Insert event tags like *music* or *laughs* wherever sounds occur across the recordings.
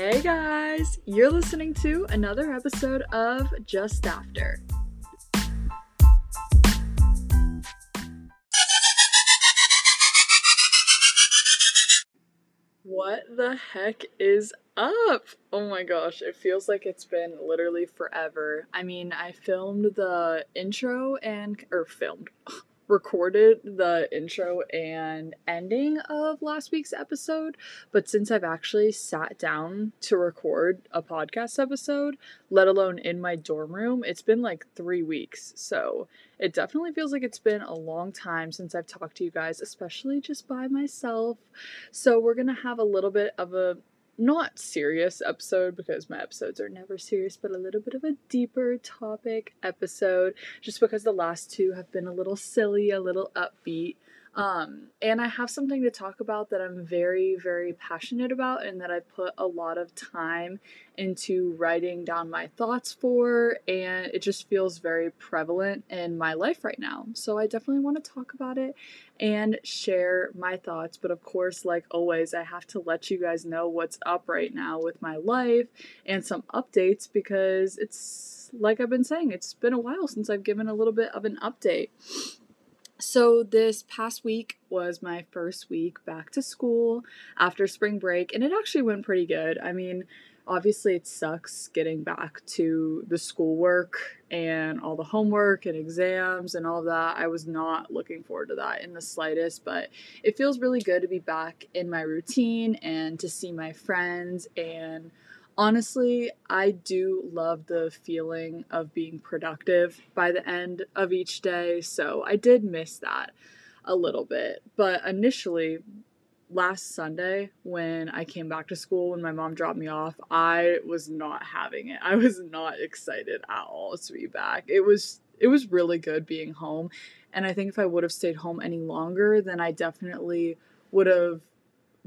Hey guys, you're listening to another episode of Just After. What the heck is up? Oh my gosh, it feels like it's been literally forever. I mean, I filmed the intro and or filmed *laughs* recorded the intro and ending of last week's episode, but since I've actually sat down to record a podcast episode, let alone in my dorm room, it's been like three weeks. So it definitely feels like it's been a long time since I've talked to you guys, especially just by myself. So we're gonna have a little bit of a not serious episode because my episodes are never serious, but a little bit of a deeper topic episode just because the last two have been a little silly, a little upbeat. Um, and I have something to talk about that I'm very, very passionate about and that I've put a lot of time into writing down my thoughts for, and it just feels very prevalent in my life right now. So I definitely want to talk about it and share my thoughts. But of course, like always, I have to let you guys know what's up right now with my life and some updates because it's like I've been saying, it's been a while since I've given a little bit of an update. So, this past week was my first week back to school after spring break, and it actually went pretty good. I mean, obviously, it sucks getting back to the schoolwork and all the homework and exams and all that. I was not looking forward to that in the slightest, but it feels really good to be back in my routine and to see my friends and honestly, I do love the feeling of being productive by the end of each day. So I did miss that a little bit. But initially, last Sunday, when I came back to school, when my mom dropped me off, I was not having it. I was not excited at all to be back. It was it was really good being home. And I think if I would have stayed home any longer, then I definitely would have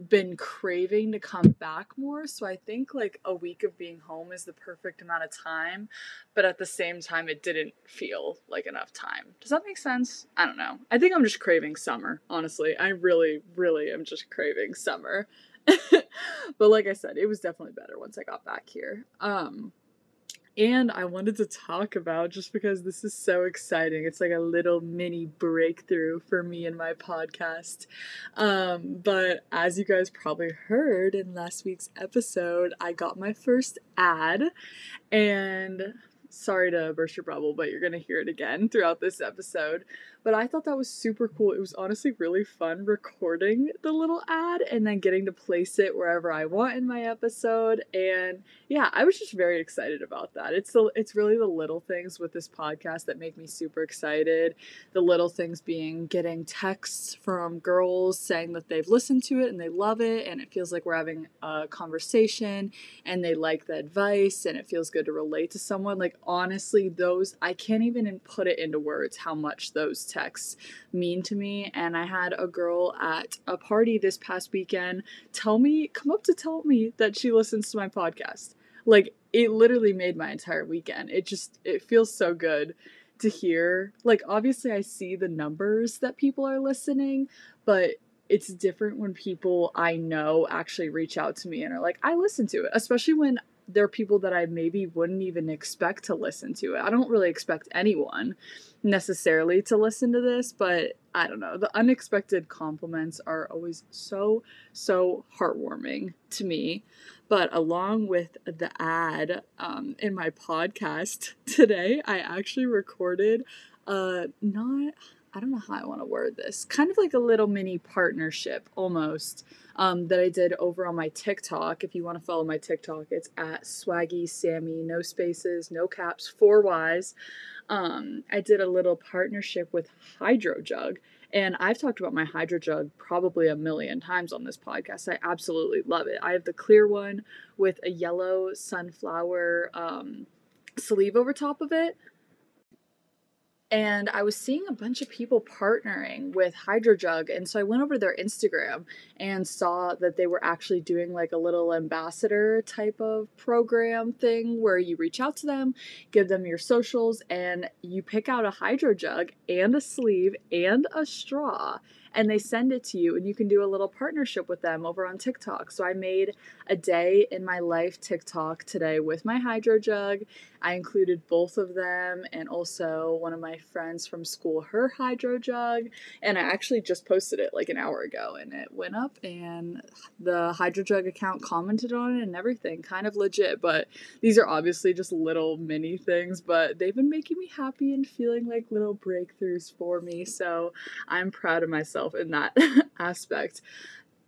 been craving to come back more. So I think like a week of being home is the perfect amount of time, but at the same time, it didn't feel like enough time. Does that make sense? I don't know. I think I'm just craving summer, honestly. I really, really am just craving summer. *laughs* but like I said, it was definitely better once I got back here. Um, and I wanted to talk about just because this is so exciting. It's like a little mini breakthrough for me and my podcast. Um, but as you guys probably heard in last week's episode, I got my first ad, and sorry to burst your bubble, but you're gonna hear it again throughout this episode. But I thought that was super cool. It was honestly really fun recording the little ad and then getting to place it wherever I want in my episode. And yeah, I was just very excited about that. It's the it's really the little things with this podcast that make me super excited. The little things being getting texts from girls saying that they've listened to it and they love it and it feels like we're having a conversation and they like the advice and it feels good to relate to someone. Like honestly, those I can't even put it into words how much those texts mean to me. And I had a girl at a party this past weekend tell me, come up to tell me that she listens to my podcast. Like, it literally made my entire weekend. It just, it feels so good to hear. Like, obviously, I see the numbers that people are listening, but it's different when people I know actually reach out to me and are like, I listen to it, especially when there are people that I maybe wouldn't even expect to listen to it. I don't really expect anyone necessarily to listen to this, but I don't know. The unexpected compliments are always so, so heartwarming to me. But along with the ad um, in my podcast *laughs* today, I actually recorded uh, not I don't know how I want to word this. Kind of like a little mini partnership almost um, that I did over on my TikTok. If you want to follow my TikTok, it's at Swaggy Sammy, no spaces, no caps, four Y's. Um, I did a little partnership with Hydro Jug. And I've talked about my Hydro Jug probably a million times on this podcast. I absolutely love it. I have the clear one with a yellow sunflower um, sleeve over top of it and I was seeing a bunch of people partnering with HydroJug. And so I went over their Instagram and saw that they were actually doing like a little ambassador type of program thing where you reach out to them, give them your socials, and you pick out a HydroJug and a sleeve and a straw and they send it to you and you can do a little partnership with them over on TikTok. So I made a day in my life TikTok today with my hydro jug. I included both of them and also one of my friends from school, her hydro jug. And I actually just posted it like an hour ago and it went up and the hydro jug account commented on it and everything. Kind of legit, but these are obviously just little mini things, but they've been making me happy and feeling like little breakthroughs for me. So I'm proud of myself in that *laughs* aspect.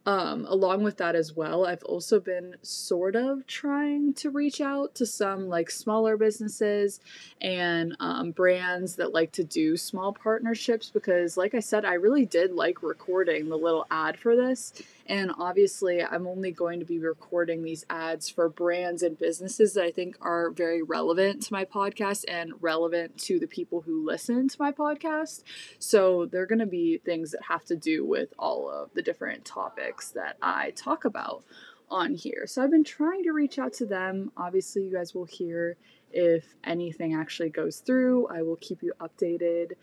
Um, along with that as well, I've also been sort of trying to reach out to some like smaller businesses and um, brands that like to do small partnerships because, like I said, I really did like recording the little ad for this and obviously, I'm only going to be recording these ads for brands and businesses that I think are very relevant to my podcast and relevant to the people who listen to my podcast. So they're going to be things that have to do with all of the different topics that I talk about on here. So I've been trying to reach out to them. Obviously, you guys will hear if anything actually goes through. I will keep you updated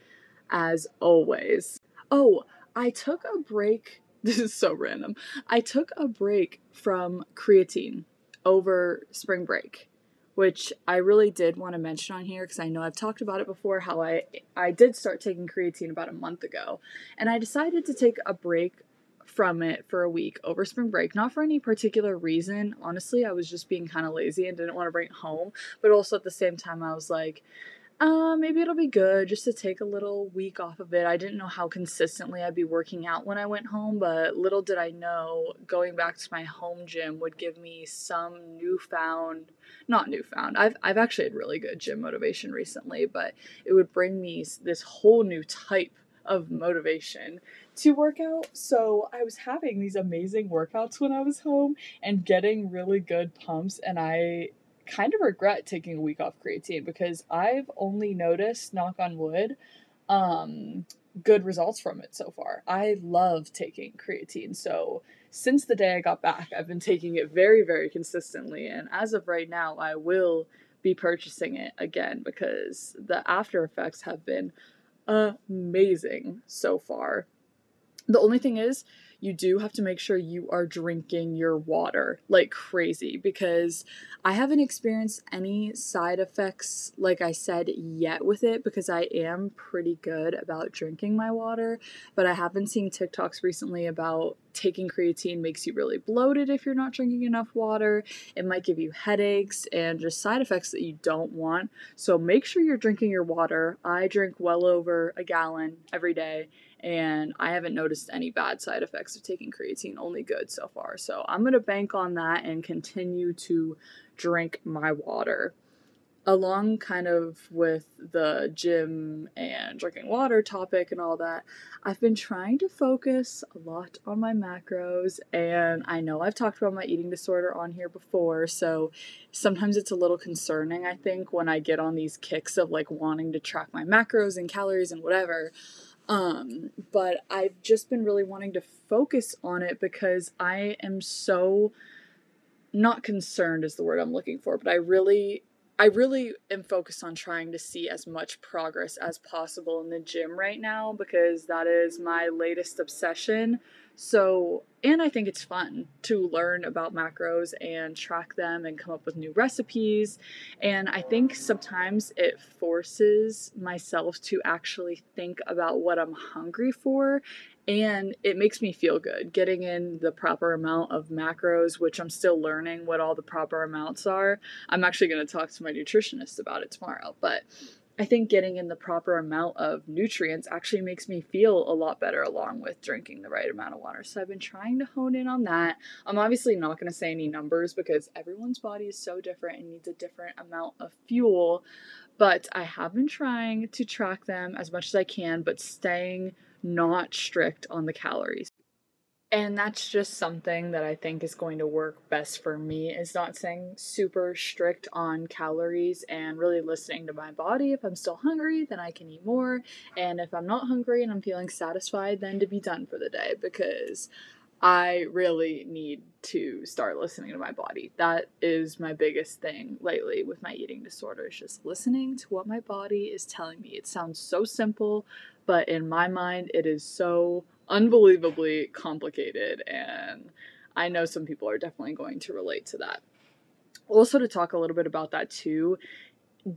as always. Oh, I took a break *laughs* this is so random. I took a break from creatine over spring break, which I really did want to mention on here because I know I've talked about it before how I I did start taking creatine about a month ago, and I decided to take a break from it for a week over spring break, not for any particular reason. Honestly, I was just being kind of lazy and didn't want to bring it home, but also at the same time I was like uh, maybe it'll be good just to take a little week off of it. I didn't know how consistently I'd be working out when I went home, but little did I know going back to my home gym would give me some newfound, not newfound. I've I've actually had really good gym motivation recently, but it would bring me this whole new type of motivation to work out. So I was having these amazing workouts when I was home and getting really good pumps and I kind of regret taking a week off creatine because I've only noticed, knock on wood, um, good results from it so far. I love taking creatine. So since the day I got back, I've been taking it very, very consistently. And as of right now, I will be purchasing it again because the after effects have been amazing so far. The only thing is, you do have to make sure you are drinking your water like crazy because I haven't experienced any side effects, like I said, yet with it because I am pretty good about drinking my water. But I have been seeing TikToks recently about taking creatine makes you really bloated if you're not drinking enough water. It might give you headaches and just side effects that you don't want. So make sure you're drinking your water. I drink well over a gallon every day and I haven't noticed any bad side effects of taking creatine, only good so far. So I'm going to bank on that and continue to drink my water. Along kind of with the gym and drinking water topic and all that, I've been trying to focus a lot on my macros. And I know I've talked about my eating disorder on here before, so sometimes it's a little concerning, I think, when I get on these kicks of like wanting to track my macros and calories and whatever. Um, but I've just been really wanting to focus on it because I am so not concerned is the word I'm looking for, but I really I really am focused on trying to see as much progress as possible in the gym right now because that is my latest obsession. So, and I think it's fun to learn about macros and track them and come up with new recipes. And I think sometimes it forces myself to actually think about what I'm hungry for. And it makes me feel good getting in the proper amount of macros, which I'm still learning what all the proper amounts are. I'm actually going to talk to my nutritionist about it tomorrow. But I think getting in the proper amount of nutrients actually makes me feel a lot better along with drinking the right amount of water. So I've been trying to hone in on that. I'm obviously not going to say any numbers because everyone's body is so different and needs a different amount of fuel, but I have been trying to track them as much as I can, but staying not strict on the calories. And that's just something that I think is going to work best for me is not saying super strict on calories and really listening to my body. If I'm still hungry, then I can eat more. And if I'm not hungry and I'm feeling satisfied, then to be done for the day because I really need to start listening to my body. That is my biggest thing lately with my eating disorder is just listening to what my body is telling me. It sounds so simple, but in my mind it is so unbelievably complicated, and I know some people are definitely going to relate to that. Also, to talk a little bit about that too,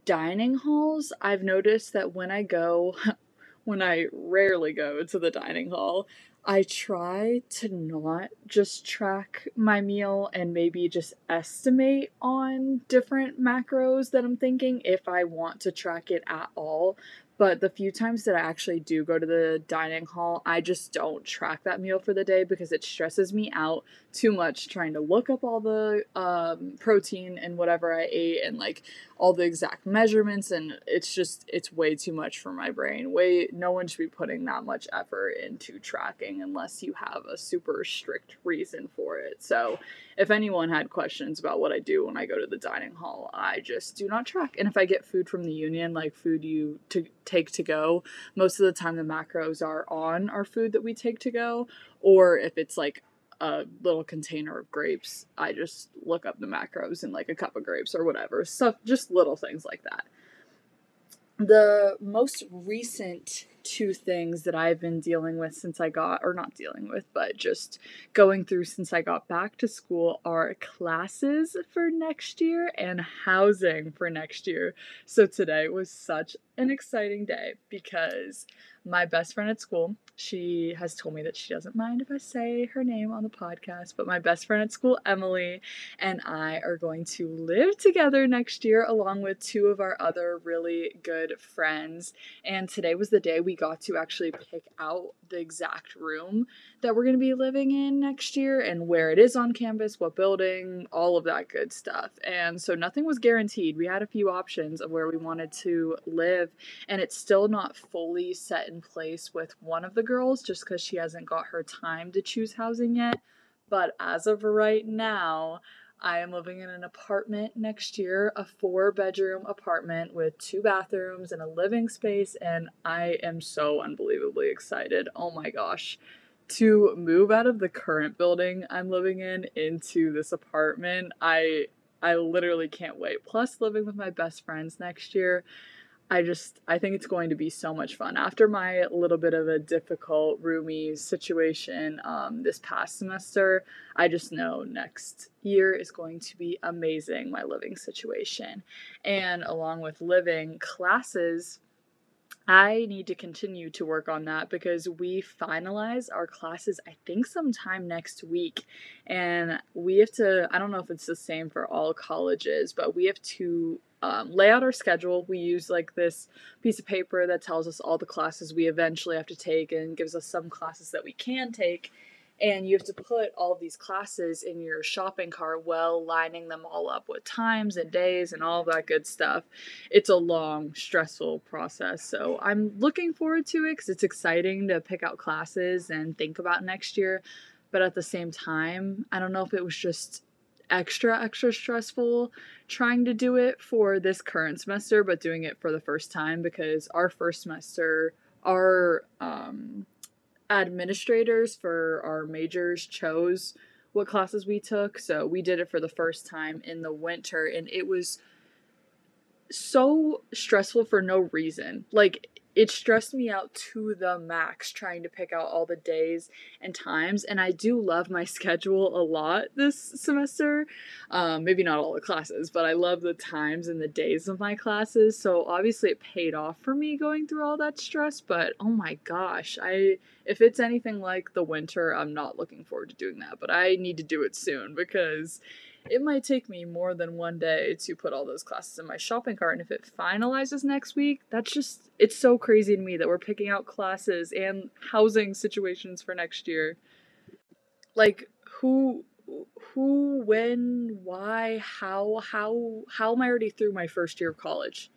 dining halls, I've noticed that when I go, *laughs* when I rarely go to the dining hall, I try to not just track my meal and maybe just estimate on different macros that I'm thinking if I want to track it at all. But the few times that I actually do go to the dining hall, I just don't track that meal for the day because it stresses me out too much trying to look up all the um, protein and whatever I ate and like all the exact measurements. And it's just, it's way too much for my brain. Way, no one should be putting that much effort into tracking unless you have a super strict reason for it. So if anyone had questions about what I do when I go to the dining hall, I just do not track. And if I get food from the union, like food you to take to go, most of the time the macros are on our food that we take to go. Or if it's like a little container of grapes, I just look up the macros in like a cup of grapes or whatever. Stuff, just little things like that. The most recent two things that I've been dealing with since I got, or not dealing with, but just going through since I got back to school are classes for next year and housing for next year. So today was such an exciting day because my best friend at school, she has told me that she doesn't mind if I say her name on the podcast, but my best friend at school, Emily, and I are going to live together next year along with two of our other really good friends. And today was the day we got to actually pick out the exact room that we're going to be living in next year and where it is on campus, what building, all of that good stuff. And so nothing was guaranteed. We had a few options of where we wanted to live, and it's still not fully set in place with one of the girls just because she hasn't got her time to choose housing yet. But as of right now, I am living in an apartment next year, a four bedroom apartment with two bathrooms and a living space, and I am so unbelievably excited. Oh my gosh. To move out of the current building I'm living in into this apartment, I I literally can't wait. Plus living with my best friends next year I just I think it's going to be so much fun. After my little bit of a difficult roomy situation um, this past semester, I just know next year is going to be amazing. My living situation, and along with living classes. I need to continue to work on that because we finalize our classes, I think, sometime next week. And we have to, I don't know if it's the same for all colleges, but we have to um, lay out our schedule. We use like this piece of paper that tells us all the classes we eventually have to take and gives us some classes that we can take. And you have to put all of these classes in your shopping cart, well, lining them all up with times and days and all that good stuff. It's a long, stressful process. So I'm looking forward to it because it's exciting to pick out classes and think about next year. But at the same time, I don't know if it was just extra extra stressful trying to do it for this current semester but doing it for the first time because our first semester our um, administrators for our majors chose what classes we took. So we did it for the first time in the winter and it was so stressful for no reason. Like it stressed me out to the max trying to pick out all the days and times and i do love my *laughs* schedule a lot this semester. Um, maybe not all the classes but i love the times and the days of my classes so obviously it paid off for me going through all that stress but oh my gosh i if it's anything like the winter i'm not looking forward to doing that but i need to do it soon because it might take me more than one day to put all those classes in my shopping cart. And if it finalizes next week, that's just, it's so crazy to me that we're picking out classes and housing situations for next year. Like, who, who, when, why, how, how, how am I already through my first year of college?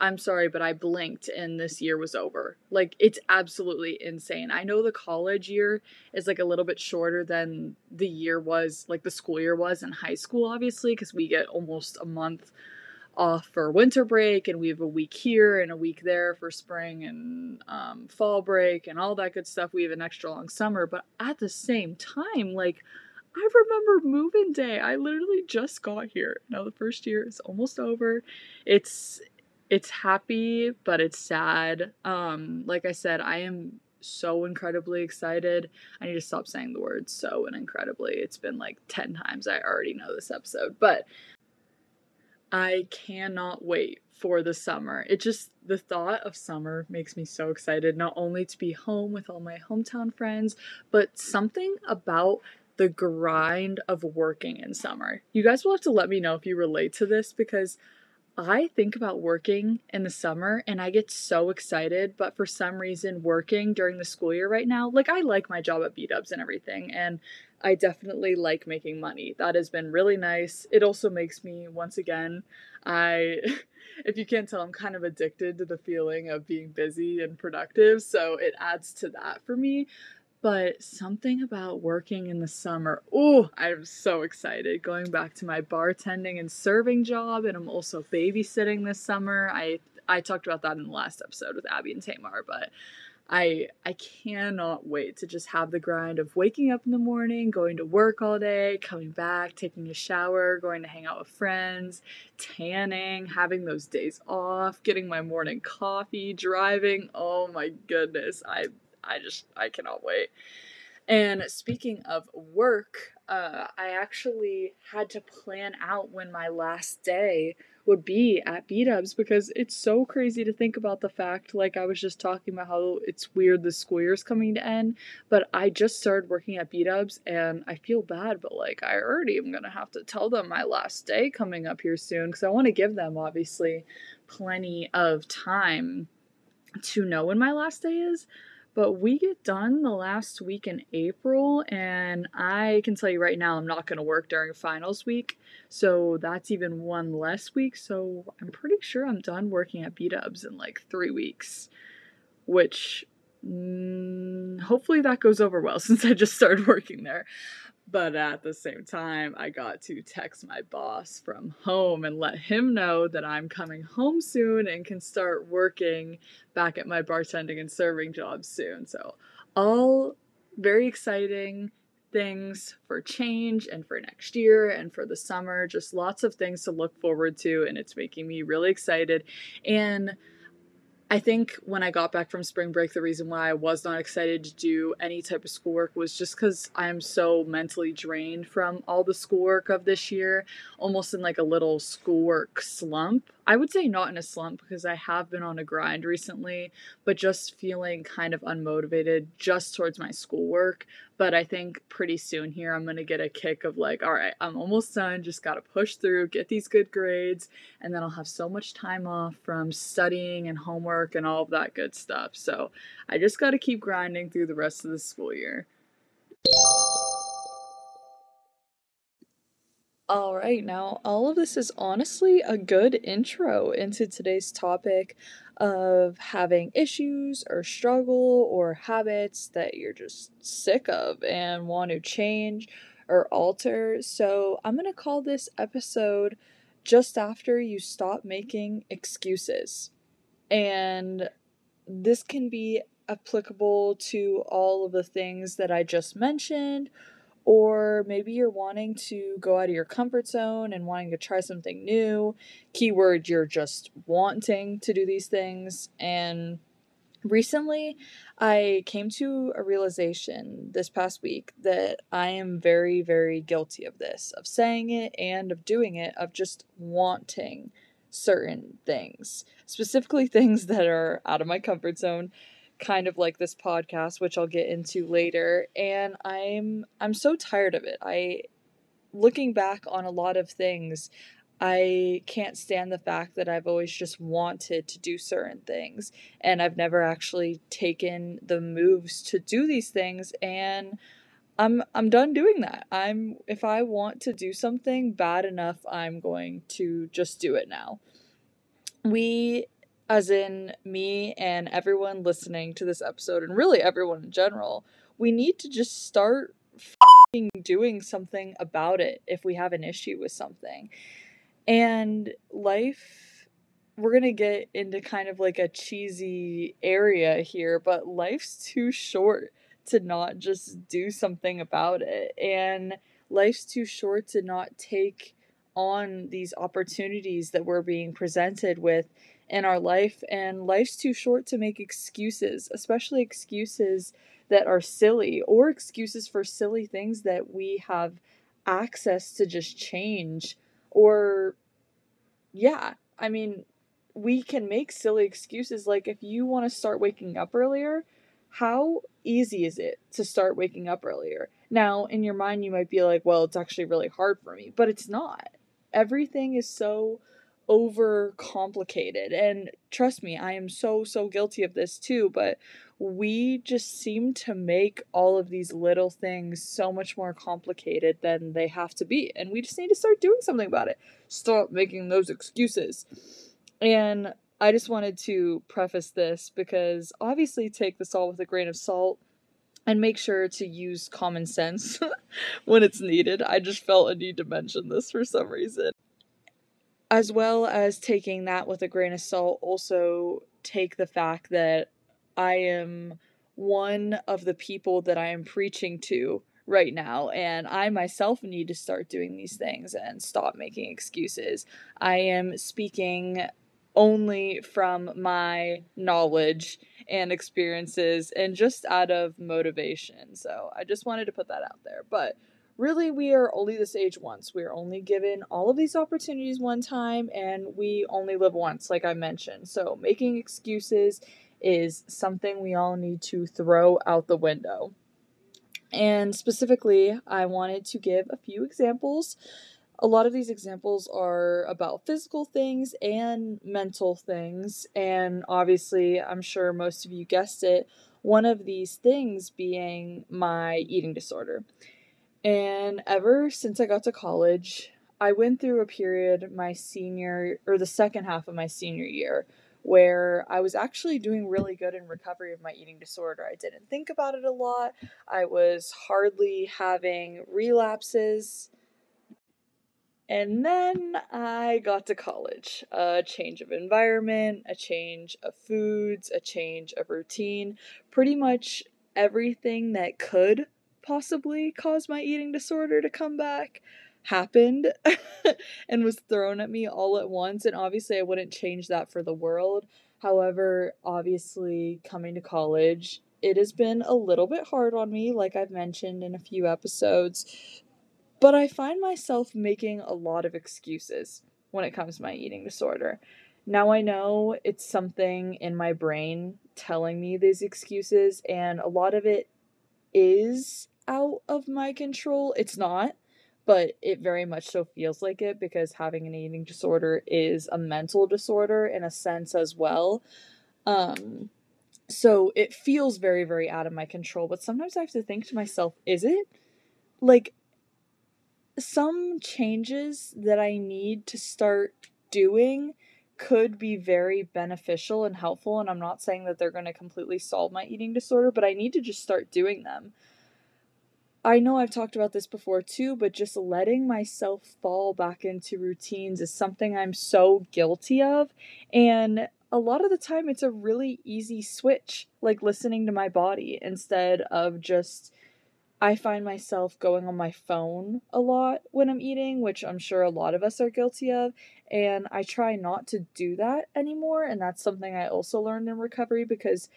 I'm sorry, but I blinked and this year was over. Like, it's absolutely insane. I know the college year is like a little bit shorter than the year was, like the school year was in high school, obviously, because we get almost a month off for winter break and we have a week here and a week there for spring and um, fall break and all that good stuff. We have an extra long summer, but at the same time, like, I remember moving day. I literally just got here. Now the first year is almost over. It's it's happy, but it's sad. Um, like I said, I am so incredibly excited. I need to stop saying the words so and incredibly. It's been like 10 times. I already know this episode, but I cannot wait for the summer. It just, the thought of summer makes me so excited, not only to be home with all my hometown friends, but something about the grind of working in summer. You guys will have to let me know if you relate to this because I think about working in the summer and I get so excited, but for some reason, working during the school year right now, like I like my job at B Dubs and everything, and I definitely like making money. That has been really nice. It also makes me, once again, I, *laughs* if you can't tell, I'm kind of addicted to the feeling of being busy and productive, so it adds to that for me but something about working in the summer. Oh, I'm so excited going back to my bartending and serving job and I'm also babysitting this summer. I I talked about that in the last episode with Abby and Tamar, but I I cannot wait to just have the grind of waking up in the morning, going to work all day, coming back, taking a shower, going to hang out with friends, tanning, having those days off, getting my morning coffee, driving. Oh my goodness. I I just I cannot wait. And speaking of work, uh, I actually had to plan out when my last day would be at B Dubs because it's so crazy to think about the fact, like I was just talking about how it's weird the school year's coming to end, but I just started working at B Dubs and I feel bad, but like I already am gonna have to tell them my last day coming up here soon because I want to give them obviously plenty of time to know when my last day is. But we get done the last week in April, and I can tell you right now, I'm not going to work during finals week. So that's even one less week. So I'm pretty sure I'm done working at B Dubs in like three weeks, which mm, hopefully that goes over well *laughs* since I just started working there. But at the same time, I got to text my boss from home and let him know that I'm coming home soon and can start working back at my bartending and serving job soon. So, all very exciting things for change and for next year and for the summer. Just lots of things to look forward to, and it's making me really excited. And I think when I got back from spring break, the reason why I was not excited to do any type of schoolwork was just because I'm so mentally drained from all the schoolwork of this year, almost in like a little schoolwork slump. I would say not in a slump because I have been on a grind recently, but just feeling kind of unmotivated just towards my schoolwork. But I think pretty soon here I'm going to get a kick of like, all right, I'm almost done, just got to push through, get these good grades, and then I'll have so much time off from studying and homework and all of that good stuff. So I just got to keep grinding through the rest of the school year. All right, now all of this is honestly a good intro into today's topic of having issues or struggle or habits that you're just sick of and want to change or alter. So, I'm going to call this episode just after you stop making excuses. And this can be applicable to all of the things that I just mentioned or maybe you're wanting to go out of your comfort zone and wanting to try something new. Keyword, you're just wanting to do these things. And recently, I came to a realization this past week that I am very, very guilty of this, of saying it and of doing it, of just wanting certain things, specifically *laughs* things that are out of my comfort zone kind of like this podcast which I'll get into later and I'm I'm so tired of it. I looking back on a lot of things I can't stand the fact that I've always just wanted to do certain things and I've never actually taken the moves to do these things and I'm I'm done doing that. I'm if I want to do something bad enough, I'm going to just do it now. We as in me and everyone listening to this episode, and really everyone in general, we need to just start doing something about it if we have an issue with something. And life, we're going to get into kind of like a cheesy area here, but life's too short to not just do something about it. And life's too short to not take on these opportunities that we're being presented with in our life. And life's too short to make excuses, especially excuses that are silly or excuses for silly things that we have access to just change. Or, yeah, I mean, we can make silly excuses. Like if you want to start waking up earlier, how easy is it to start waking up earlier? Now, in your mind, you might be like, well, it's actually really hard for me, but it's not. Everything is so over complicated. And trust me, I am so, so guilty of this too, but we just seem to make all of these little things so much more complicated than they have to be. And we just need to start doing something about it. Stop making those excuses. And I just wanted to preface this because obviously take this all with a grain of salt and make sure to use common sense *laughs* when it's needed. I just felt a need to mention this for some reason. As well as taking that with a grain of salt, also take the fact that I am one of the people that I am preaching to right now and I myself need to start doing these things and stop making excuses. I am speaking only from my knowledge and experiences and just out of motivation. So I just wanted to put that out there. But really, we are only this age once. We are only given all of these opportunities one time and we only live once, like I mentioned. So making excuses is something we all need to throw out the window. And specifically, I wanted to give a few examples a lot of these examples are about physical things and mental things. And obviously, I'm sure most of you guessed it, one of these things being my eating disorder. And ever since I got to college, I went through a period my senior or the second half of my senior year where I was actually doing really good in recovery of my eating disorder. I didn't think about it a lot. I was hardly having relapses and then I got to college. A change of environment, a change of foods, a change of routine. Pretty much everything that could possibly cause my eating disorder to come back happened *laughs* and was thrown at me all at once. And obviously, I wouldn't change that for the world. However, obviously, coming to college, it has been a little bit hard on me, like I've mentioned in a few episodes. But I find myself making a lot of excuses when it comes to my eating disorder. Now I know it's something in my brain telling me these excuses, and a lot of it is out of my control. It's not, but it very much so feels like it because having an eating disorder is a mental disorder in a sense as well. Um, so it feels very, very out of my control, but sometimes I have to think to myself, is it? Like, some changes that I need to start doing could be very beneficial and helpful. And I'm not saying that they're going to completely solve my eating disorder, but I need to just start doing them. I know I've talked about this before too, but just letting myself fall back into routines is something I'm so guilty of. And a lot of the time, it's a really easy switch, like listening to my body instead of just I find myself going on my phone a lot when I'm eating, which I'm sure a lot of us are guilty of. And I try not to do that anymore. And that's something I also learned in recovery because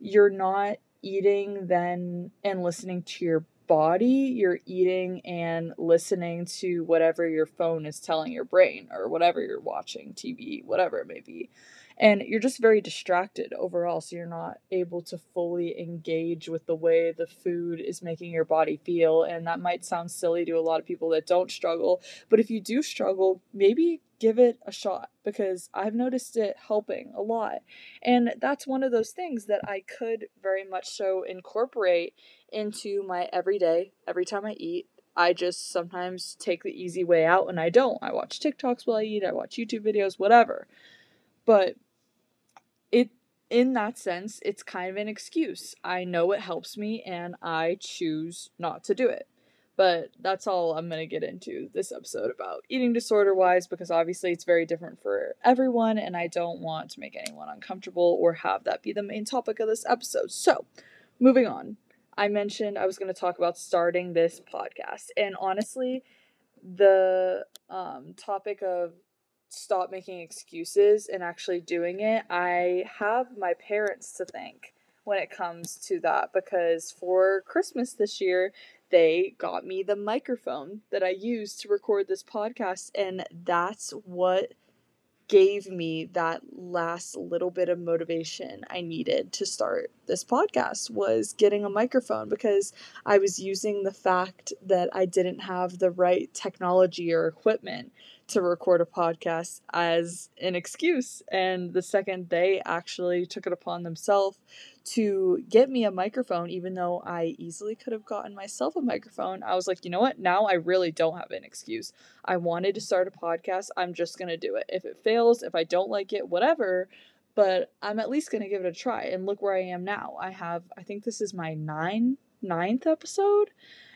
you're not eating then and listening to your body, you're eating and listening to whatever your phone is telling your brain or whatever you're watching, TV, whatever it may be and you're just very distracted overall so you're not able to fully engage with the way the food is making your body feel and that might sound silly to a lot of people that don't struggle but if you do struggle maybe give it a shot because I've noticed it helping a lot. And that's one of those things that I could very much so incorporate into my everyday, every time I eat. I just sometimes take the easy way out and I don't. I watch TikToks while I eat, I watch YouTube videos, whatever. But it in that sense, it's kind of an excuse. I know it helps me and I choose not to do it. But that's all I'm going to get into this episode about eating disorder wise because obviously it's very different for everyone and I don't want to make anyone uncomfortable or have that be the main topic of this episode. So, moving on. I mentioned I was going to talk about starting this podcast. And honestly, the um, topic of stop making excuses and actually doing it, I have my parents to thank when it comes to that because for Christmas this year, they got me the microphone that I use to record this podcast, and that's what gave me that last little bit of motivation I needed to start this podcast was getting a microphone because I was using the fact that I didn't have the right technology or equipment to record a podcast as an excuse. And the second they actually took it upon themselves to get me a microphone, even though I easily could have gotten myself a microphone, I was like, you know what? Now I really don't have an excuse. I wanted to start a podcast. I'm just going to do it. If it fails, if I don't like it, whatever. But I'm at least going to give it a try. And look where I am now. I have, I think this is my nine, ninth episode.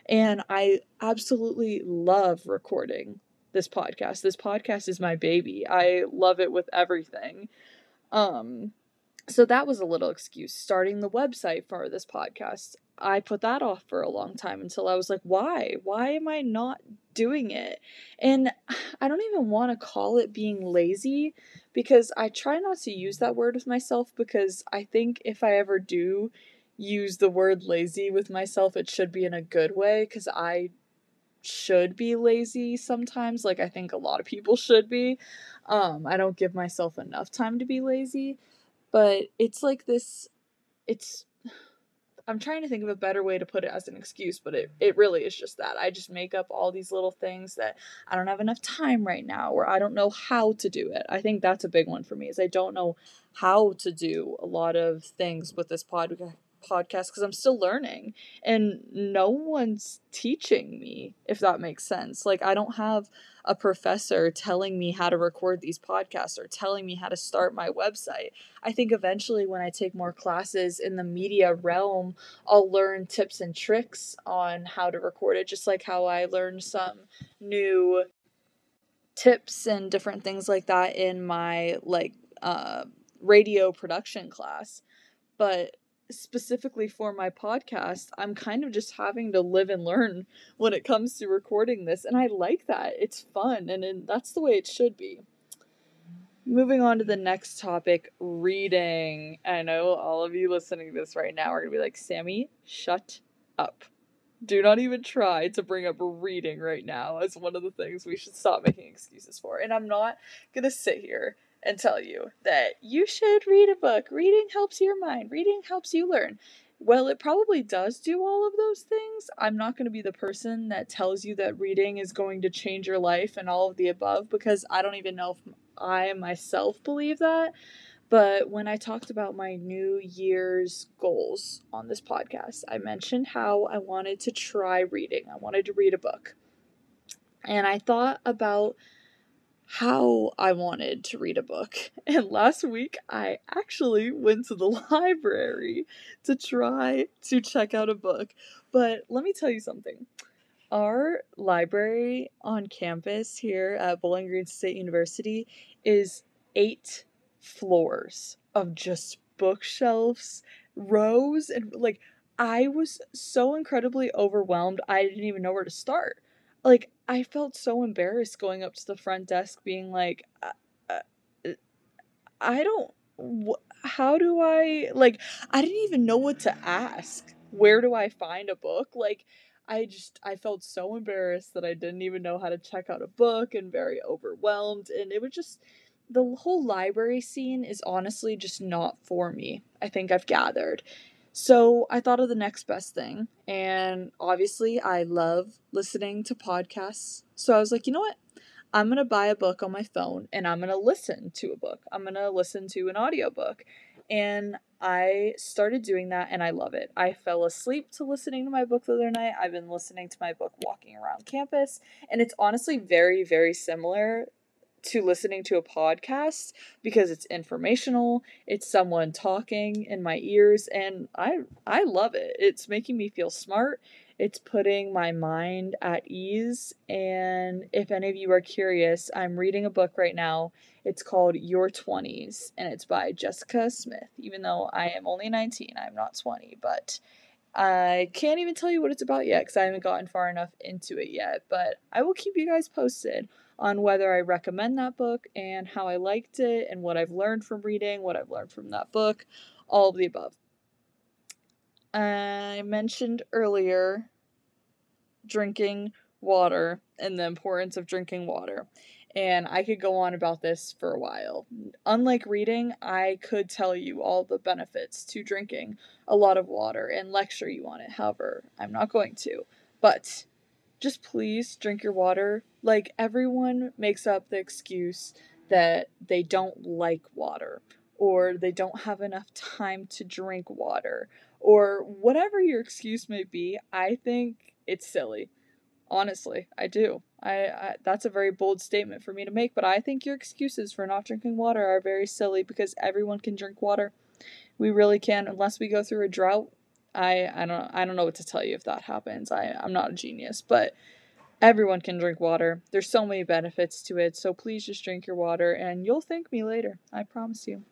And I absolutely love recording this podcast. This podcast is my baby. I love it with everything. Um so that was a little excuse starting the website for this podcast. I put that off for a long time until I was like, why? Why am I not doing it? And *sighs* I don't even want to call it being lazy because I try not to use that word with myself because I think if I ever do use the word lazy with myself, it should be in a good way because I should be lazy sometimes like i think a lot of people should be um i don't give myself enough time to be lazy but it's like this it's i'm trying to think of a better way to put it as an excuse but it, it really is just that. I just make up all these little things that i don't have enough time right now or i don't know how to do it. I think that's a big one for me is i don't know how to do a lot of things with this podcast podcast because I'm still learning and no one's teaching me, if that makes sense. Like, I don't have a professor telling me how to record these podcasts or telling me how to start my website. I think eventually, when I take more classes in the media realm, I'll learn tips and tricks on how to record it, just like how I learned some new tips and different things like that in my like uh radio production class but specifically for my podcast, I'm kind of just having to live and learn when it comes to recording this. And I like that. It's fun, and, and that's the way it should be. Moving on to the next topic reading. I know all of you listening to this right now are going to be like, Sammy, shut up. Do not even try to bring up reading right now as one of the things we should stop making excuses for. And I'm not going to sit here and tell you that you should read a book. Reading helps your mind, reading helps you learn. Well, it probably does do all of those things. I'm not going to be the person that tells you that reading is going to change your life and all of the above because I don't even know if I myself believe that. But when I talked about my New Year's goals on this podcast, I mentioned how I wanted to try reading. I wanted to read a book. And I thought about how I wanted to read a book. *laughs* And last week, I actually went to the *laughs* library to try to check out a book. But let me tell you something. Our library on campus here at Bowling Green State University is eight floors of just bookshelves, rows, and like I was so incredibly overwhelmed, I didn't even know where to start like I felt so embarrassed going up to the front desk being like uh, uh, I don't wh- how do I like I didn't even know what to ask. Where do I find a book? Like I just I felt so embarrassed that I didn't even know how to check out a book and very overwhelmed and it was just the whole library scene is honestly just not for me. I think I've gathered. So I thought of the next best thing. And obviously, I love listening to podcasts. So I was like, you know what? I'm going to buy a book on my phone and I'm going to listen to a book. I'm going to listen to an audiobook. And I started doing that and I love it. I fell asleep to listening to my book the other night. I've been listening to my book walking around campus. And it's honestly very, very similar to listening to a podcast because it's informational, it's someone talking in my ears and I I love it. It's making me feel smart. It's putting my mind at ease and if any of you are curious, I'm reading a book right now. It's called Your 20s and it's by Jessica Smith. Even though I am only 19, I'm not 20, but I can't even tell you what it's about yet because I haven't gotten far enough into it yet, but I will keep you guys posted on whether I recommend that book and how I liked it and what I've learned from reading, what I've learned from that book, all of the above. I mentioned earlier drinking water and the importance of drinking water. And I could go on about this for a while. Unlike reading, I could tell you all the benefits to drinking a lot of water and lecture you on it. However, I'm not going to. But just please drink your water. Like, everyone makes up the excuse that they don't like water or they don't have enough time to drink water or whatever your excuse may be. I think it's silly. Honestly, I do. I, I, that's a very bold statement for me to make, but I think your excuses for not drinking water are very silly because everyone can drink water. We really can unless we go through a drought I I don't I don't know what to tell you if that happens. I I'm not a genius, but everyone can drink water. There's so many benefits to it. So please just drink your water and you'll thank me later. I promise you.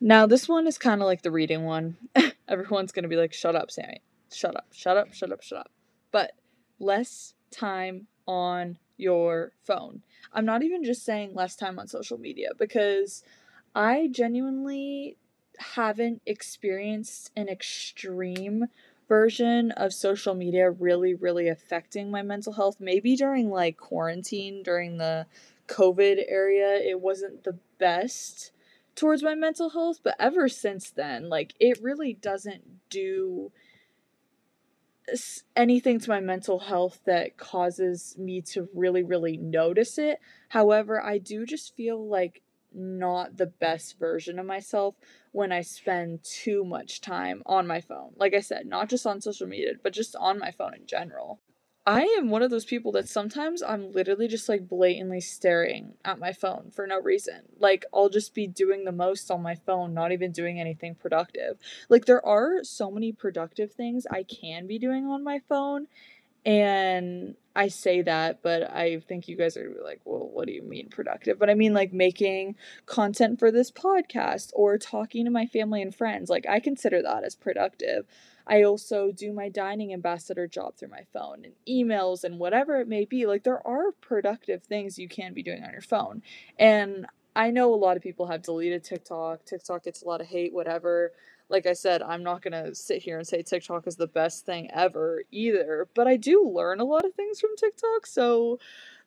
Now, this one is kind of like the reading one. *laughs* Everyone's going to be like, "Shut up, Sammy. Shut up. Shut up. Shut up. Shut up." But less time on your phone. I'm not even just saying less time on social media because I genuinely haven't experienced an extreme version of social media really, really affecting my mental health. Maybe during like quarantine, during the COVID area, it wasn't the best towards my mental health, but ever since then, like it really doesn't do anything to my mental health that causes me to really, really notice it. However, I do just feel like not the best version of myself when I spend too much time on my phone. Like I said, not just on social media, but just on my phone in general. I am one of those people that sometimes I'm literally just like blatantly staring at my phone for no reason. Like I'll just be doing the most on my phone, not even doing anything productive. Like there are so many productive things I can be doing on my phone and I say that, but I think you guys are like, well, what do you mean productive? But I mean, like, making content for this podcast or talking to my family and friends. Like, I consider that as productive. I also do my dining ambassador job through my phone and emails and whatever it may be. Like, there are productive things you can be doing on your phone. And I know a lot of people have deleted TikTok. TikTok gets a lot of hate, whatever like I said, I'm not gonna sit here and say TikTok is the best thing ever either, but I do learn a lot of things from TikTok, so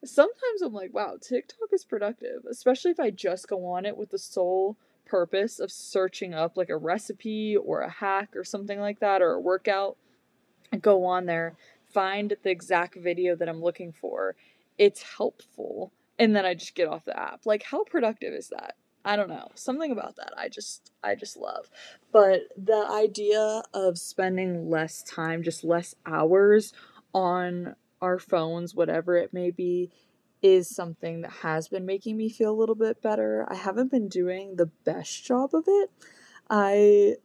sometimes I'm like, wow, TikTok is productive, especially if I just go on it with the sole purpose of searching up like a recipe or a hack or something like that or a workout. and go on there, find the exact video that I'm looking for. It's helpful, and then I just get off the app. Like, how productive is that? I don't know. Something about that I just I just love. But the idea of spending less time, just less hours on our phones, whatever it may be, is something that has been making me feel a little bit better. I haven't been doing the best job of it. I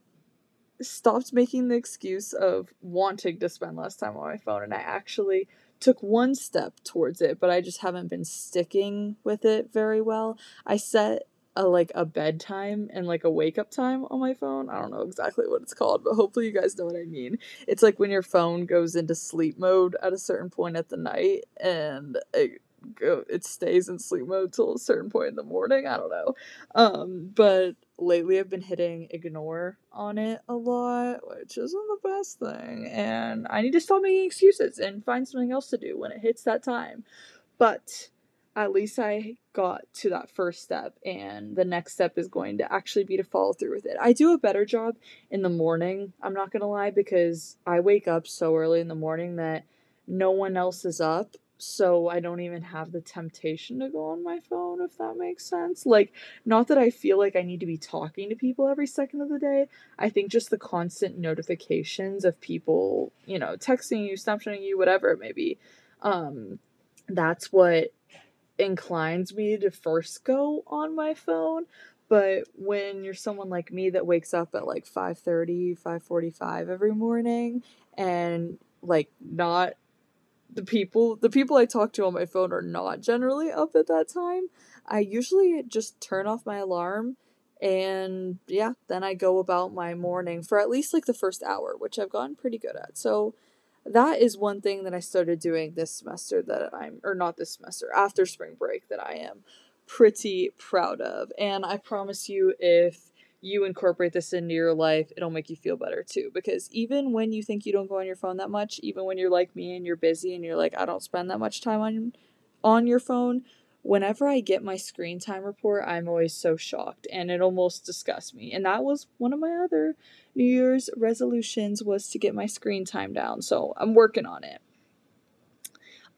stopped making the excuse of wanting to spend less time on my phone and I actually took one step towards it, but I just haven't been sticking with it very well. I set a like a bedtime and like a wake up time on my phone. I don't know exactly what it's called, but hopefully you guys know what I mean. It's like when your phone goes into sleep mode at a certain point at the night and it go it stays in sleep mode till a certain point in the morning. I don't know. Um but lately I've been hitting ignore on it a lot, which isn't the best thing. And I need to stop making excuses and find something else to do when it hits that time. But at least I got to that first step, and the next step is going to actually be to follow through with it. I do a better job in the morning, I'm not gonna lie, because I wake up so early in the morning that no one else is up, so I don't even have the temptation to go on my phone, if that makes sense. Like, not that I feel like I need to be talking to people every second of the day. I think just the constant notifications of people, you know, texting you, snapchatting you, whatever it may be. Um, that's what inclines me to first go on my phone. But when you're someone like me that wakes up at like 5:30, 5:45 every morning and like not the people the people I talk to on my phone are not generally up at that time, I usually just turn off my alarm and yeah, then I go about my morning for at least like the first hour, which I've gotten pretty good at. So that is one thing that I started doing this semester that I'm, or not this semester, after spring break that I am pretty proud of. And I promise you, if you incorporate this into your life, it'll make you feel better too. Because even when you think you don't go on your phone that much, even when you're like me and you're busy and you're like, I don't spend that much time on on your phone, whenever I get my screen time report, I'm always so shocked and it almost disgusts me. And that was one of my other New Year's resolutions was to get my screen time down. So I'm working on it.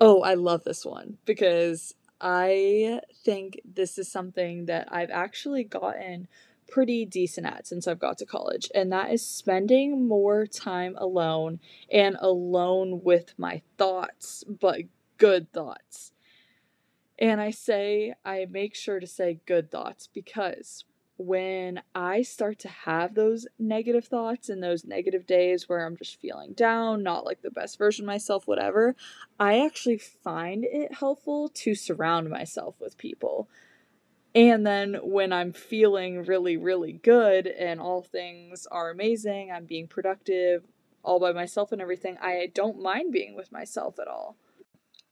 Oh, I love this one because I think this is something that I've actually gotten pretty decent at since I've got to college, and that is spending more time alone and alone with my thoughts, but good thoughts. And I say, I make sure to say good thoughts because when I start to have those negative thoughts and those negative days where I'm just feeling down, not like the best version of myself, whatever, I actually find it helpful to surround myself with people. And then when I'm feeling really, really good and all things are amazing, I'm being productive all by myself and everything, I don't mind being with myself at all.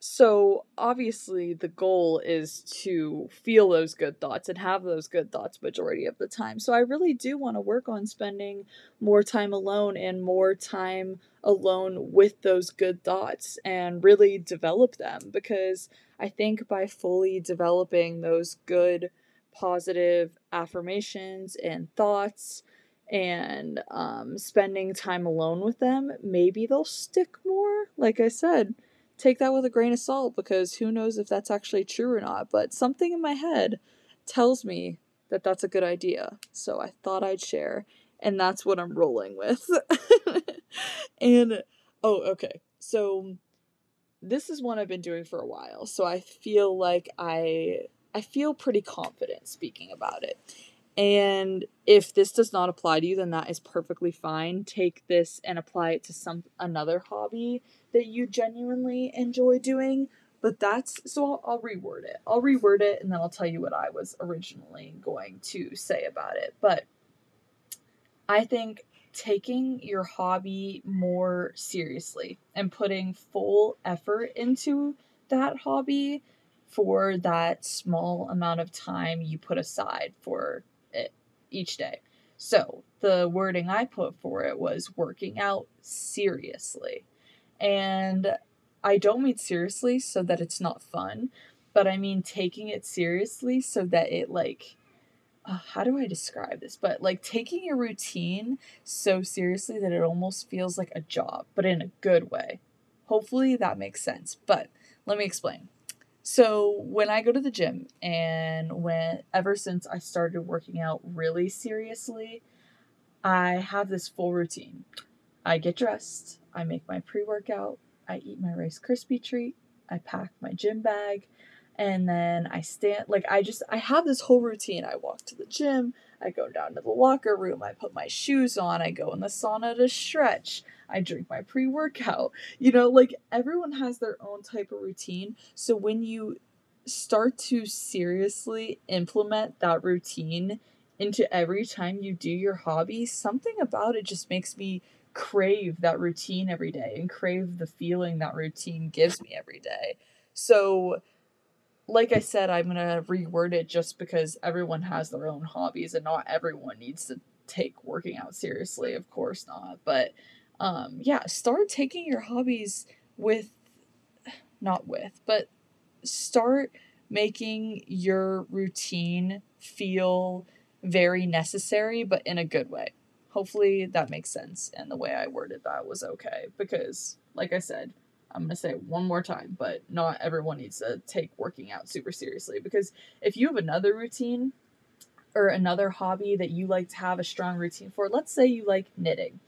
So, obviously, the goal is to feel those good thoughts and have those good thoughts majority of the time. So, I really do want to work on spending more time alone and more time alone with those good thoughts and really develop them because I think by fully developing those good, positive affirmations and thoughts and um, spending time alone with them, maybe they'll stick more. Like I said, take that with a grain of salt because who knows if that's actually true or not. But something in my head tells me that that's a good idea. So I thought I'd share, and that's what I'm rolling with. *laughs* and oh, okay. So this is one I've been doing for a while. So I feel like I I feel pretty confident speaking about it. And if this does not apply to you, then that is perfectly fine. Take this and apply it to some another hobby that you genuinely enjoy doing. But that's so I'll, I'll reword it. I'll reword it and then I'll tell you what I was originally going to say about it. But I think taking your hobby more seriously and putting full effort into that hobby for that small amount of time you put aside for it each day. So, the wording I put for it was working out seriously. And I don't mean seriously so that it's not fun, but I mean taking it seriously so that it like uh, how do I describe this? But like taking your routine so seriously that it almost feels like a job, but in a good way. Hopefully that makes sense. But let me explain. So when I go to the gym and when ever since I started working out really seriously, I have this full routine. I get dressed, I make my pre-workout, I eat my Rice Krispie treat, I pack my gym bag, and then I stand like I just I have this whole routine. I walk to the gym, I go down to the locker room, I put my shoes on, I go in the sauna to stretch, I drink my pre-workout. You know, like everyone has their own type of routine. So when you start to seriously implement that routine into every time you do your hobby, something about it just makes me crave that routine every day and crave the feeling that routine gives me every day. So like I said, I'm gonna reword it just because everyone has their own hobbies and not everyone needs to take working out seriously. Of course not. But um, yeah, start taking your hobbies with, not with, but start making your routine feel very necessary, but in a good way. Hopefully that makes sense and the way I worded that was okay because, like I said, I'm going to say it one more time, but not everyone needs to take working out super seriously because if you have another routine or another hobby that you like to have a strong routine for, let's say you like knitting.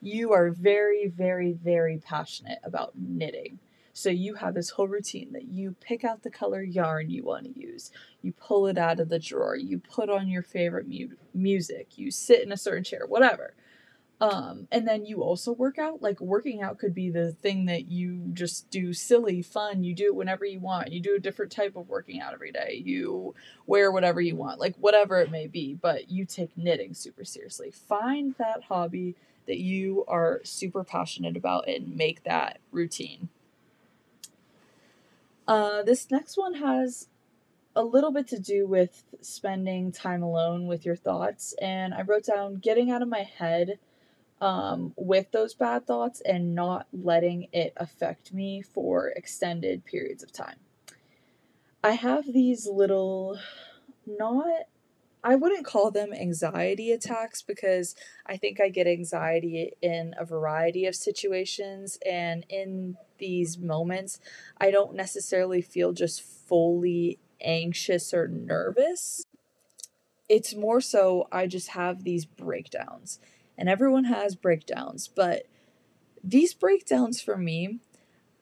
You are very, very, very passionate about knitting. So you have this whole routine that you pick out the color yarn you want to use, you pull it out of the drawer, you put on your favorite mu- music, you sit in a certain chair, whatever. Um, and then you also work out. Like working out could be the thing that you just do silly, fun. You do it whenever you want. You do a different type of working out every day. You wear whatever you want, like whatever it may be, but you take knitting super seriously. Find that hobby that you are super passionate about and make that routine. Uh, this next one has a little bit to do with spending time alone with your thoughts, and I wrote down getting out of my head um, with those bad thoughts and not letting it affect me for extended periods of time. I have these little, not, I wouldn't call them anxiety attacks because I think I get anxiety in a variety of situations. And in these moments, I don't necessarily feel just fully anxious or nervous. It's more so I just have these breakdowns and everyone has breakdowns, but these breakdowns for me,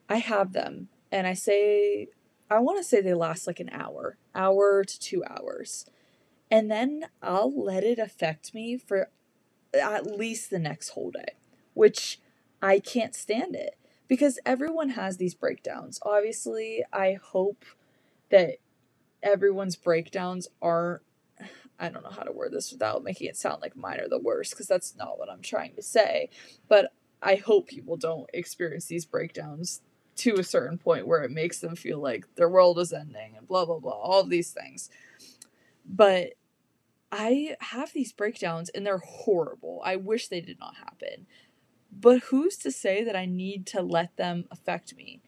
I have them, and I say, I want to say they last like an hour, hour to two hours. And then I'll let it affect me for at least the next whole day, which I can't stand it because everyone has these breakdowns. Obviously, I hope that everyone's breakdowns aren't *sighs* I don't know how to word this without making it sound like mine are the worst, because that's not what I'm trying to say. But I hope people don't experience these breakdowns to a certain point where it makes them feel like their world is ending and blah, blah, blah, all these things. But I have these breakdowns and they're horrible. I wish they did not happen. But who's to say that I need to let them affect me?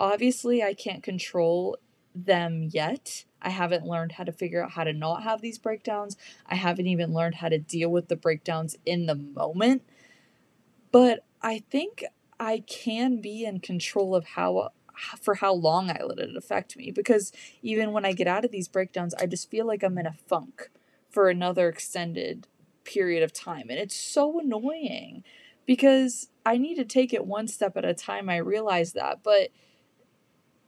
Obviously, I can't control them yet. I haven't learned how to figure out how to not have these breakdowns. I haven't even learned how to deal with the breakdowns in the moment. But I think I can be in control of how for how long I let it affect me because even when I get out of these breakdowns, I just feel like I'm in a funk for another extended period of time. And it's so annoying because I need to take it one step at a time. I realize that, but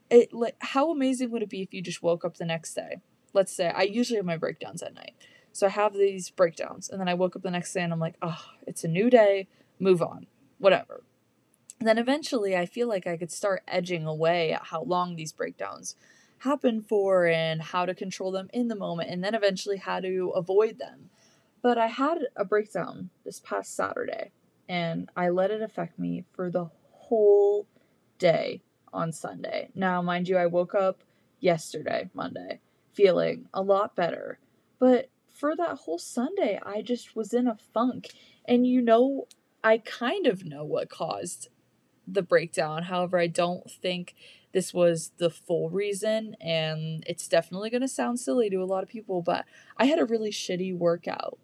it like how amazing would it be if you just woke up the next day? Let's say I usually have my breakdowns at night. So I have these breakdowns and then I woke up the next day and I'm like, "Oh, it's a new day, move on. Whatever." Then eventually I feel like I could start edging away at how long these breakdowns happen for and how to control them in the moment and then eventually how to avoid them. But I had a breakdown this past Saturday and I let it affect me for the whole day on Sunday. Now, mind you, I woke up yesterday, Monday, feeling a lot better. But for that whole Sunday, I just was in a funk. And you know, I kind of know what caused the breakdown. However, I don't think this was the full reason. And it's definitely going to sound silly to a lot of people, but I had a really shitty workout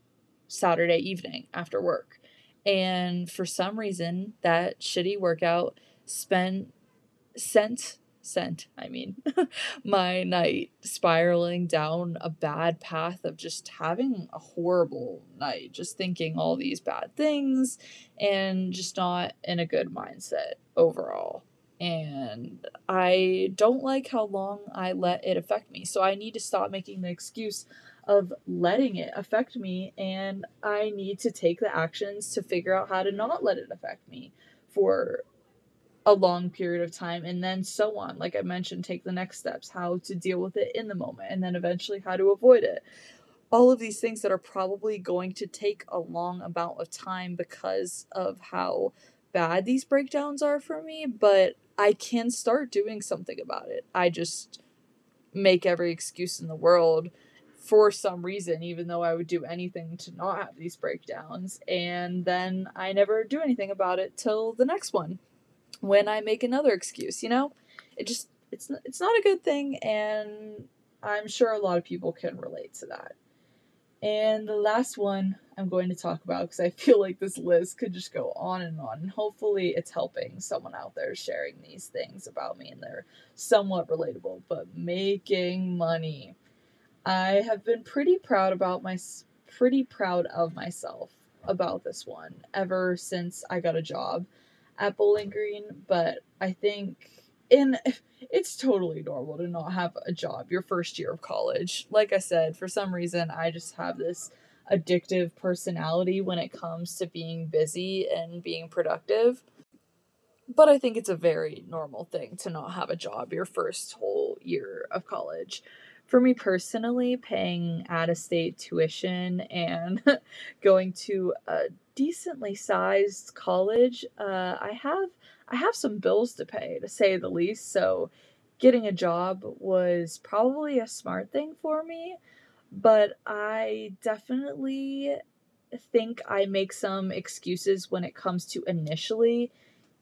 Saturday evening after work. And for some reason, that shitty workout spent sent sent i mean *laughs* my night spiraling down a bad path of just having a horrible night just thinking all these bad things and just not in a good mindset overall. And i don't like how long i let it affect me. So i need to stop making the excuse of letting it affect me and i need to take the actions to figure out how to not let it affect me for a long period of time and then so on. Like i mentioned take the next steps how to deal with it in the moment and then eventually how to avoid it. All of these things that are probably going to take a long amount of time because of how bad these breakdowns are for me but i can start doing something about it. I just make every excuse in the world for some reason, even though I would do anything to not have these breakdowns. And then I never do anything about it till the next one when I make another excuse, you know? It just it's it's not a good thing and I'm sure a lot of people can relate to that. And the last one I'm going to talk about because I *laughs* feel like this list could just go on and on. And hopefully, it's helping someone out there sharing these things about me and they're somewhat relatable. But making money, I have been pretty proud about my pretty proud of myself about this one ever since I got a job at Bowling Green, but I think in it's totally normal to not have a job your first year of college. Like I said, for some reason, I just have this addictive personality when it comes to being busy and being productive. But I think it's a very normal thing to not have a job your first whole year of college. For me personally, paying out of state tuition and *laughs* going to a decently sized college, uh, I have I have some bills to pay to say the least. So getting a job was probably a smart thing for me, but I definitely think I make some excuses when it comes to initially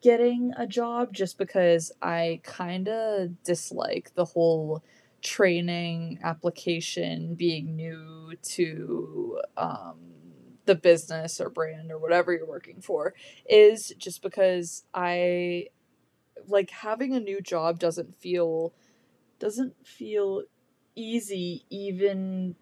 getting a job just because I kind of dislike the whole training application being new to um, the business or brand or whatever you're working for is just because I like having a new job doesn't feel doesn't feel easy even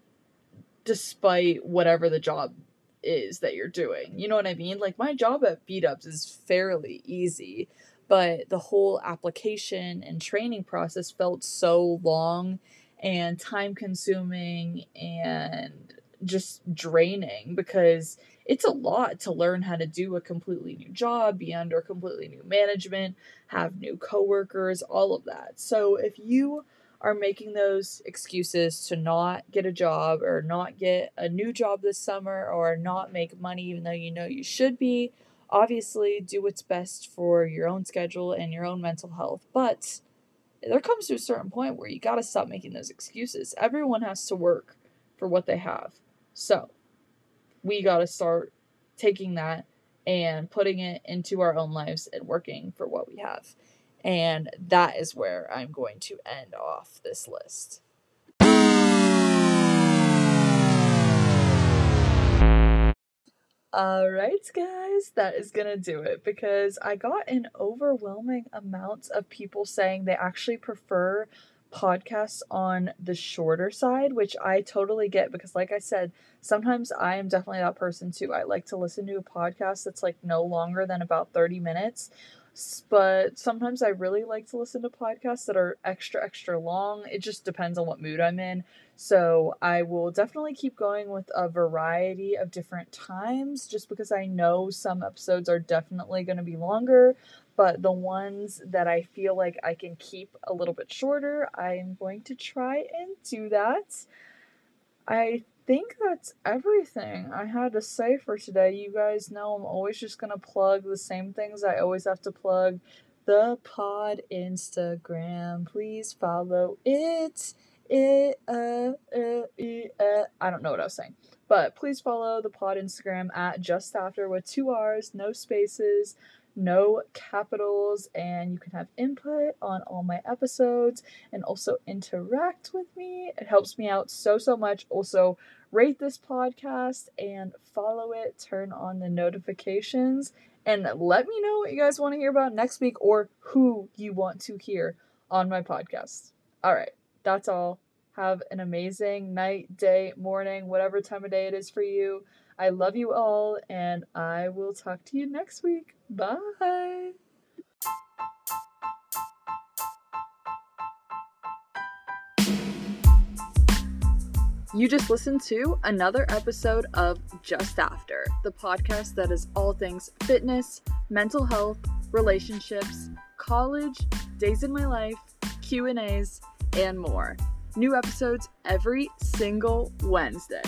despite whatever the job is that you're doing. You know what I mean? Like my job at Beat Ups is fairly easy, but the whole application and training process felt so long and time consuming and just draining because it's a lot to learn how to do a completely new job, be under completely new management, have new coworkers, all of that. So if you are making those excuses to not get a job or not get a new job this summer or not make money even though you know you should be, obviously do what's best for your own schedule and your own mental health. But there comes to a certain point where you got to stop making those excuses. Everyone has to work for what they have. So we got to start taking that and putting it into our own lives and working for what we have. And that is where I'm going to end off this list. Alright, guys, that is gonna do it because I got an overwhelming amount of people saying they actually prefer podcasts on the shorter side, which I totally get because, like I said, sometimes I am definitely that person too. I like to listen to a podcast that's like no longer than about 30 minutes. But sometimes I really like to listen to podcasts that are extra, extra long. It just depends on what mood I'm in. So I will definitely keep going with a variety of different times just because I know some episodes are definitely going to be longer but the ones that I feel like I can keep a little bit shorter, I am going to try and do that. I think that's everything I had to say for today. You guys know I'm always just going to plug the same things I always have to plug. The pod Instagram. Please follow it. It, uh, uh, uh, I don't know what I was saying. But please follow the pod Instagram at just after with two R's, no spaces no capitals, and you can have input on all my episodes and also interact with me. It helps me out so, so much. Also, rate this podcast and follow it, turn on the notifications, and let me know what you guys want to hear about next week or who you want to hear on my podcast. All right, that's all. Have an amazing night, day, morning, whatever time of day it is for you. I love you all, and I will talk to you next week. Bye. You just listened to another episode of Just After, the podcast that is all things fitness, mental health, relationships, college, days in my life, Q&As, and more. New episodes every single Wednesday.